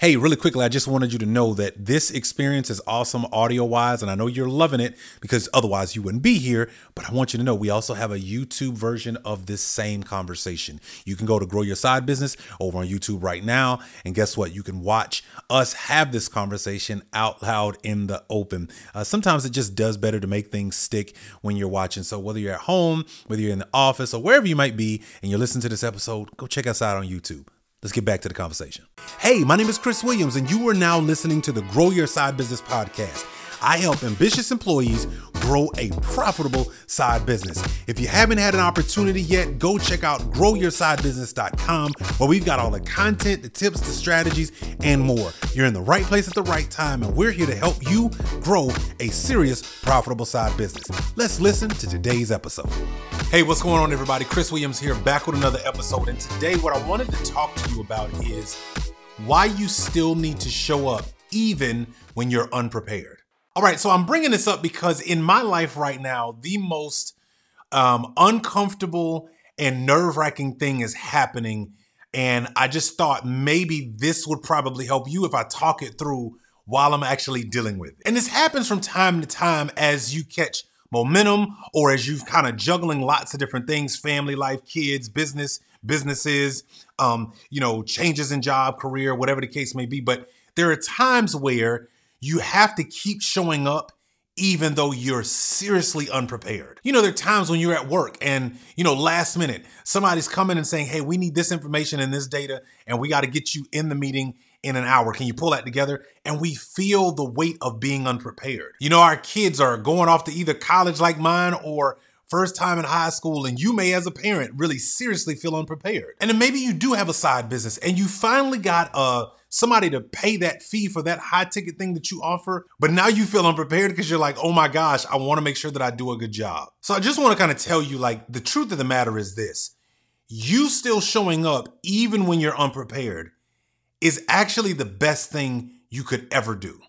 Hey, really quickly, I just wanted you to know that this experience is awesome audio wise, and I know you're loving it because otherwise you wouldn't be here. But I want you to know we also have a YouTube version of this same conversation. You can go to Grow Your Side Business over on YouTube right now, and guess what? You can watch us have this conversation out loud in the open. Uh, sometimes it just does better to make things stick when you're watching. So whether you're at home, whether you're in the office, or wherever you might be, and you're listening to this episode, go check us out on YouTube. Let's get back to the conversation. Hey, my name is Chris Williams, and you are now listening to the Grow Your Side Business podcast. I help ambitious employees grow a profitable side business. If you haven't had an opportunity yet, go check out growyoursidebusiness.com where we've got all the content, the tips, the strategies, and more. You're in the right place at the right time, and we're here to help you grow a serious, profitable side business. Let's listen to today's episode. Hey, what's going on, everybody? Chris Williams here, back with another episode. And today, what I wanted to talk to you about is why you still need to show up even when you're unprepared. All right, so I'm bringing this up because in my life right now, the most um, uncomfortable and nerve wracking thing is happening. And I just thought maybe this would probably help you if I talk it through while I'm actually dealing with it. And this happens from time to time as you catch momentum or as you've kind of juggling lots of different things family life, kids, business, businesses, um, you know, changes in job, career, whatever the case may be. But there are times where you have to keep showing up even though you're seriously unprepared. You know, there are times when you're at work and, you know, last minute, somebody's coming and saying, hey, we need this information and this data, and we got to get you in the meeting in an hour. Can you pull that together? And we feel the weight of being unprepared. You know, our kids are going off to either college like mine or first time in high school, and you may, as a parent, really seriously feel unprepared. And then maybe you do have a side business and you finally got a somebody to pay that fee for that high ticket thing that you offer, but now you feel unprepared because you're like, oh my gosh, I want to make sure that I do a good job. So I just want to kind of tell you like the truth of the matter is this you still showing up even when you're unprepared is actually the best thing you could ever do.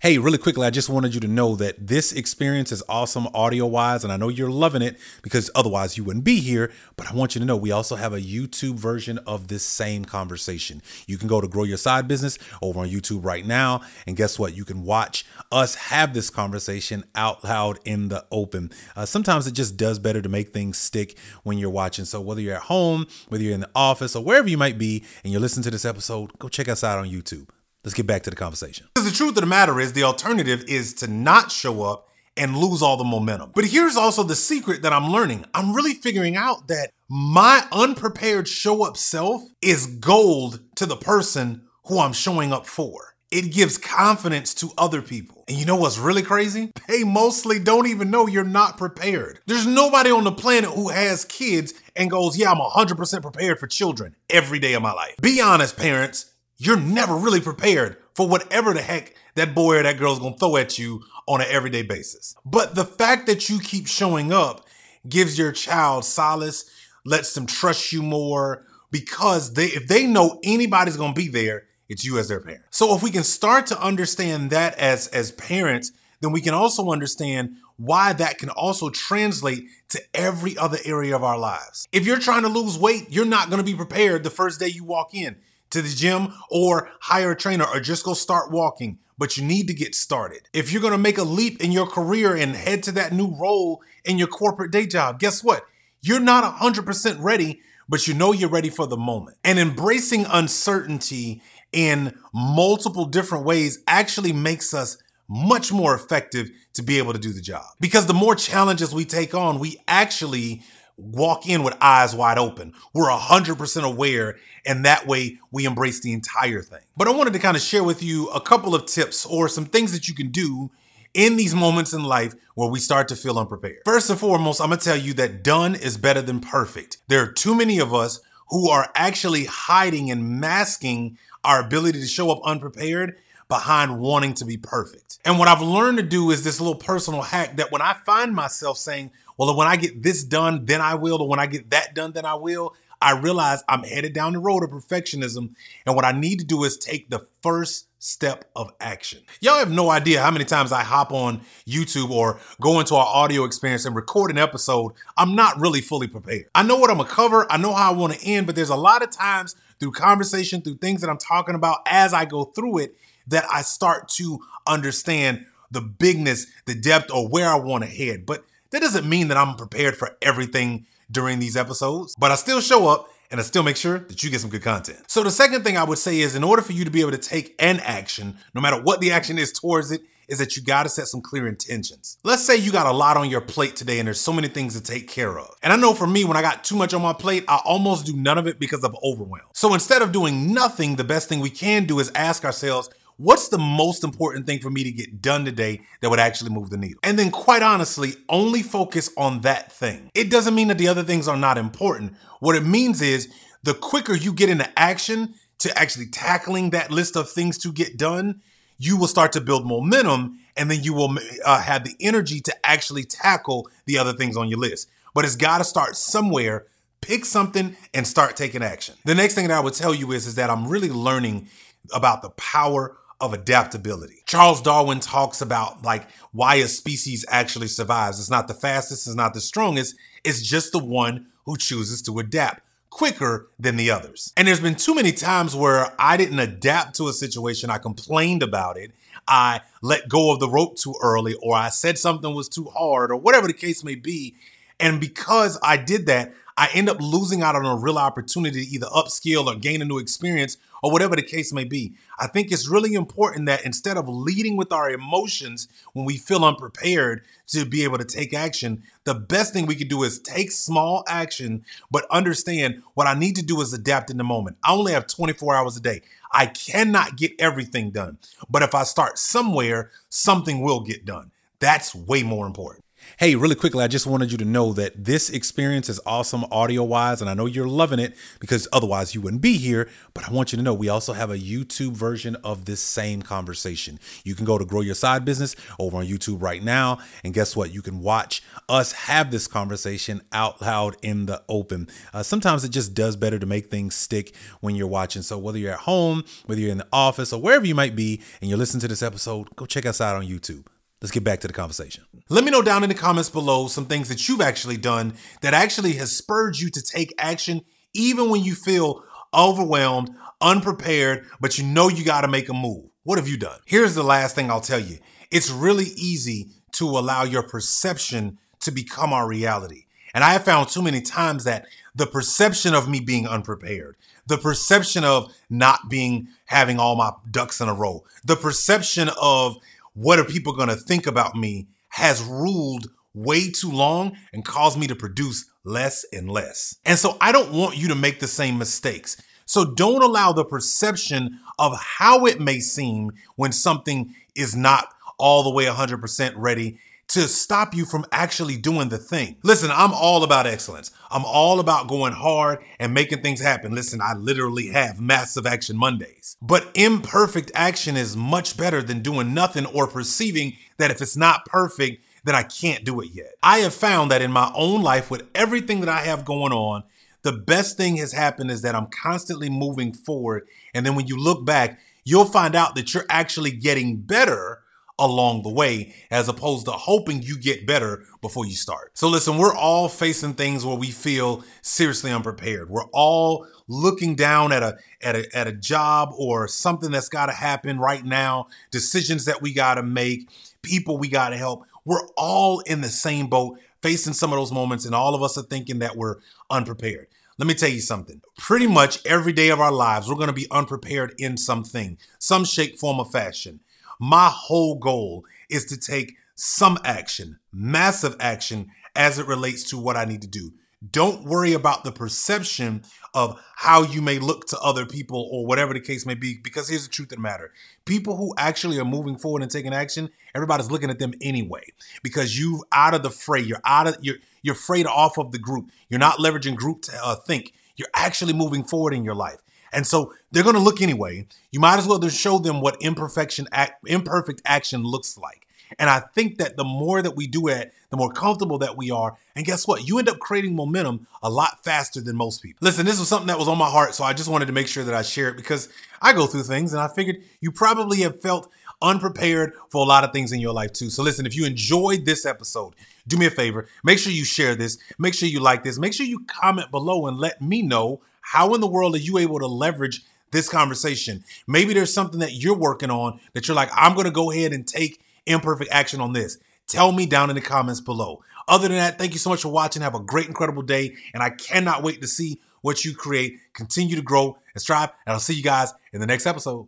Hey, really quickly, I just wanted you to know that this experience is awesome audio wise, and I know you're loving it because otherwise you wouldn't be here. But I want you to know we also have a YouTube version of this same conversation. You can go to Grow Your Side Business over on YouTube right now, and guess what? You can watch us have this conversation out loud in the open. Uh, sometimes it just does better to make things stick when you're watching. So whether you're at home, whether you're in the office, or wherever you might be, and you're listening to this episode, go check us out on YouTube. Let's get back to the conversation. Because the truth of the matter is, the alternative is to not show up and lose all the momentum. But here's also the secret that I'm learning. I'm really figuring out that my unprepared show up self is gold to the person who I'm showing up for. It gives confidence to other people. And you know what's really crazy? They mostly don't even know you're not prepared. There's nobody on the planet who has kids and goes, Yeah, I'm 100% prepared for children every day of my life. Be honest, parents you're never really prepared for whatever the heck that boy or that girl's gonna throw at you on an everyday basis. But the fact that you keep showing up gives your child solace, lets them trust you more because they if they know anybody's gonna be there, it's you as their parent. So if we can start to understand that as as parents, then we can also understand why that can also translate to every other area of our lives. If you're trying to lose weight, you're not going to be prepared the first day you walk in to the gym or hire a trainer or just go start walking, but you need to get started. If you're to make a leap in your career and head to that new role in your corporate day job, guess what? You're not 100% ready, but you know you're ready for the moment. And embracing uncertainty in multiple different ways actually makes us much more effective to be able to do the job. Because the more challenges we take on, we actually walk in with eyes wide open. We're 100% aware, and that way we embrace the entire thing. But I wanted to kind of share with you a couple of tips or some things that you can do in these moments in life where we start to feel unprepared. First and foremost, I'm gonna tell you that done is better than perfect. There are too many of us who are actually hiding and masking our ability to show up unprepared behind wanting to be perfect. And what I've learned to do is this little personal hack that when I find myself saying, well, when I get this done, then I will, or when I get that done, then I will, I realize I'm headed down the road of perfectionism. And what I need to do is take the first step of action. Y'all have no idea how many times I hop on YouTube or go into our audio experience and record an episode. I'm not really fully prepared. I know what I'm gonna cover, I know how I wanna end, but there's a lot of times through conversation, through things that I'm talking about as I go through it, that I start to understand the bigness, the depth, or where I want to head. But that doesn't mean that I'm prepared for everything during these episodes, but I still show up and I still make sure that you get some good content. So the second thing I would say is in order for you to be able to take an action, no matter what the action is towards it, is that you got to set some clear intentions. Let's say you got a lot on your plate today and there's so many things to take care of. And I know for me, when I got too much on my plate, I almost do none of it because of overwhelm. So instead of doing nothing, the best thing we can do is ask ourselves, what's the most important thing for me to get done today that would actually move the needle? And then, quite honestly, only focus on that thing. It doesn't mean that the other things are not important. What it means is the quicker you get into action to actually tackling that list of things to get done, you will start to build momentum and then you will uh, have the energy to actually tackle the other things on your list. But it's got to start somewhere. Pick something and start taking action. The next thing that I would tell you is, is that I'm really learning about the power of adaptability. Charles Darwin talks about like why a species actually survives. It's not the fastest, it's not the strongest, it's just the one who chooses to adapt quicker than the others. And there's been too many times where I didn't adapt to a situation, I complained about it, I let go of the rope too early, or I said something was too hard, or whatever the case may be. And because I did that, I end up losing out on a real opportunity to either upskill or gain a new experience or whatever the case may be. I think it's really important that instead of leading with our emotions when we feel unprepared to be able to take action, the best thing we can do is take small action, but understand what I need to do is adapt in the moment. I only have 24 hours a day. I cannot get everything done. But if I start somewhere, something will get done. That's way more important. Hey, really quickly, I just wanted you to know that this experience is awesome audio wise, and I know you're loving it because otherwise you wouldn't be here. But I want you to know we also have a YouTube version of this same conversation. You can go to Grow Your Side Business over on YouTube right now, and guess what? You can watch us have this conversation out loud in the open. Uh, sometimes it just does better to make things stick when you're watching. So whether you're at home, whether you're in the office, or wherever you might be, and you're listening to this episode, go check us out on YouTube. Let's get back to the conversation. Let me know down in the comments below some things that you've actually done that actually has spurred you to take action, even when you feel overwhelmed, unprepared, but you know you got to make a move. What have you done? Here's the last thing I'll tell you it's really easy to allow your perception to become our reality. And I have found too many times that the perception of me being unprepared, the perception of not being having all my ducks in a row, the perception of what are people going to think about me has ruled way too long and caused me to produce less and less. And so I don't want you to make the same mistakes. So don't allow the perception of how it may seem when something is not all the way 100% ready to stop you from actually doing the thing. Listen, I'm all about excellence. I'm all about going hard and making things happen. Listen, I literally have massive action Mondays. But imperfect action is much better than doing nothing or perceiving that if it's not perfect, then I can't do it yet. I have found that in my own life, with everything that I have going on, the best thing has happened is that I'm constantly moving forward. And then when you look back, you'll find out that you're actually getting better along the way as opposed to hoping you get better before you start. So listen, we're all facing things where we feel seriously unprepared. We're all looking down at a at a at a job or something that's got to happen right now, decisions that we got to make, people we got to help. We're all in the same boat facing some of those moments and all of us are thinking that we're unprepared. Let me tell you something. Pretty much every day of our lives, we're going to be unprepared in something, some shape, form, or fashion. My whole goal is to take some action, massive action, as it relates to what I need to do. Don't worry about the perception of how you may look to other people or whatever the case may be, because here's the truth of the matter. People who actually are moving forward and taking action, everybody's looking at them anyway, because you out of the fray, you're out of you're you're frayed off of the group. You're not leveraging group to uh, think. You're actually moving forward in your life. And so they're going to look anyway. You might as well just show them what imperfection act, imperfect action looks like. And I think that the more that we do it, the more comfortable that we are. And guess what? You end up creating momentum a lot faster than most people. Listen, this was something that was on my heart, so I just wanted to make sure that I share it because I go through things and I figured you probably have felt unprepared for a lot of things in your life too. So listen, if you enjoyed this episode, do me a favor, make sure you share this, make sure you like this, make sure you comment below and let me know How in the world are you able to leverage this conversation? Maybe there's something that you're working on that you're like, I'm going to go ahead and take imperfect action on this. Tell me down in the comments below. Other than that, thank you so much for watching. Have a great, incredible day. And I cannot wait to see what you create. Continue to grow and strive. And I'll see you guys in the next episode.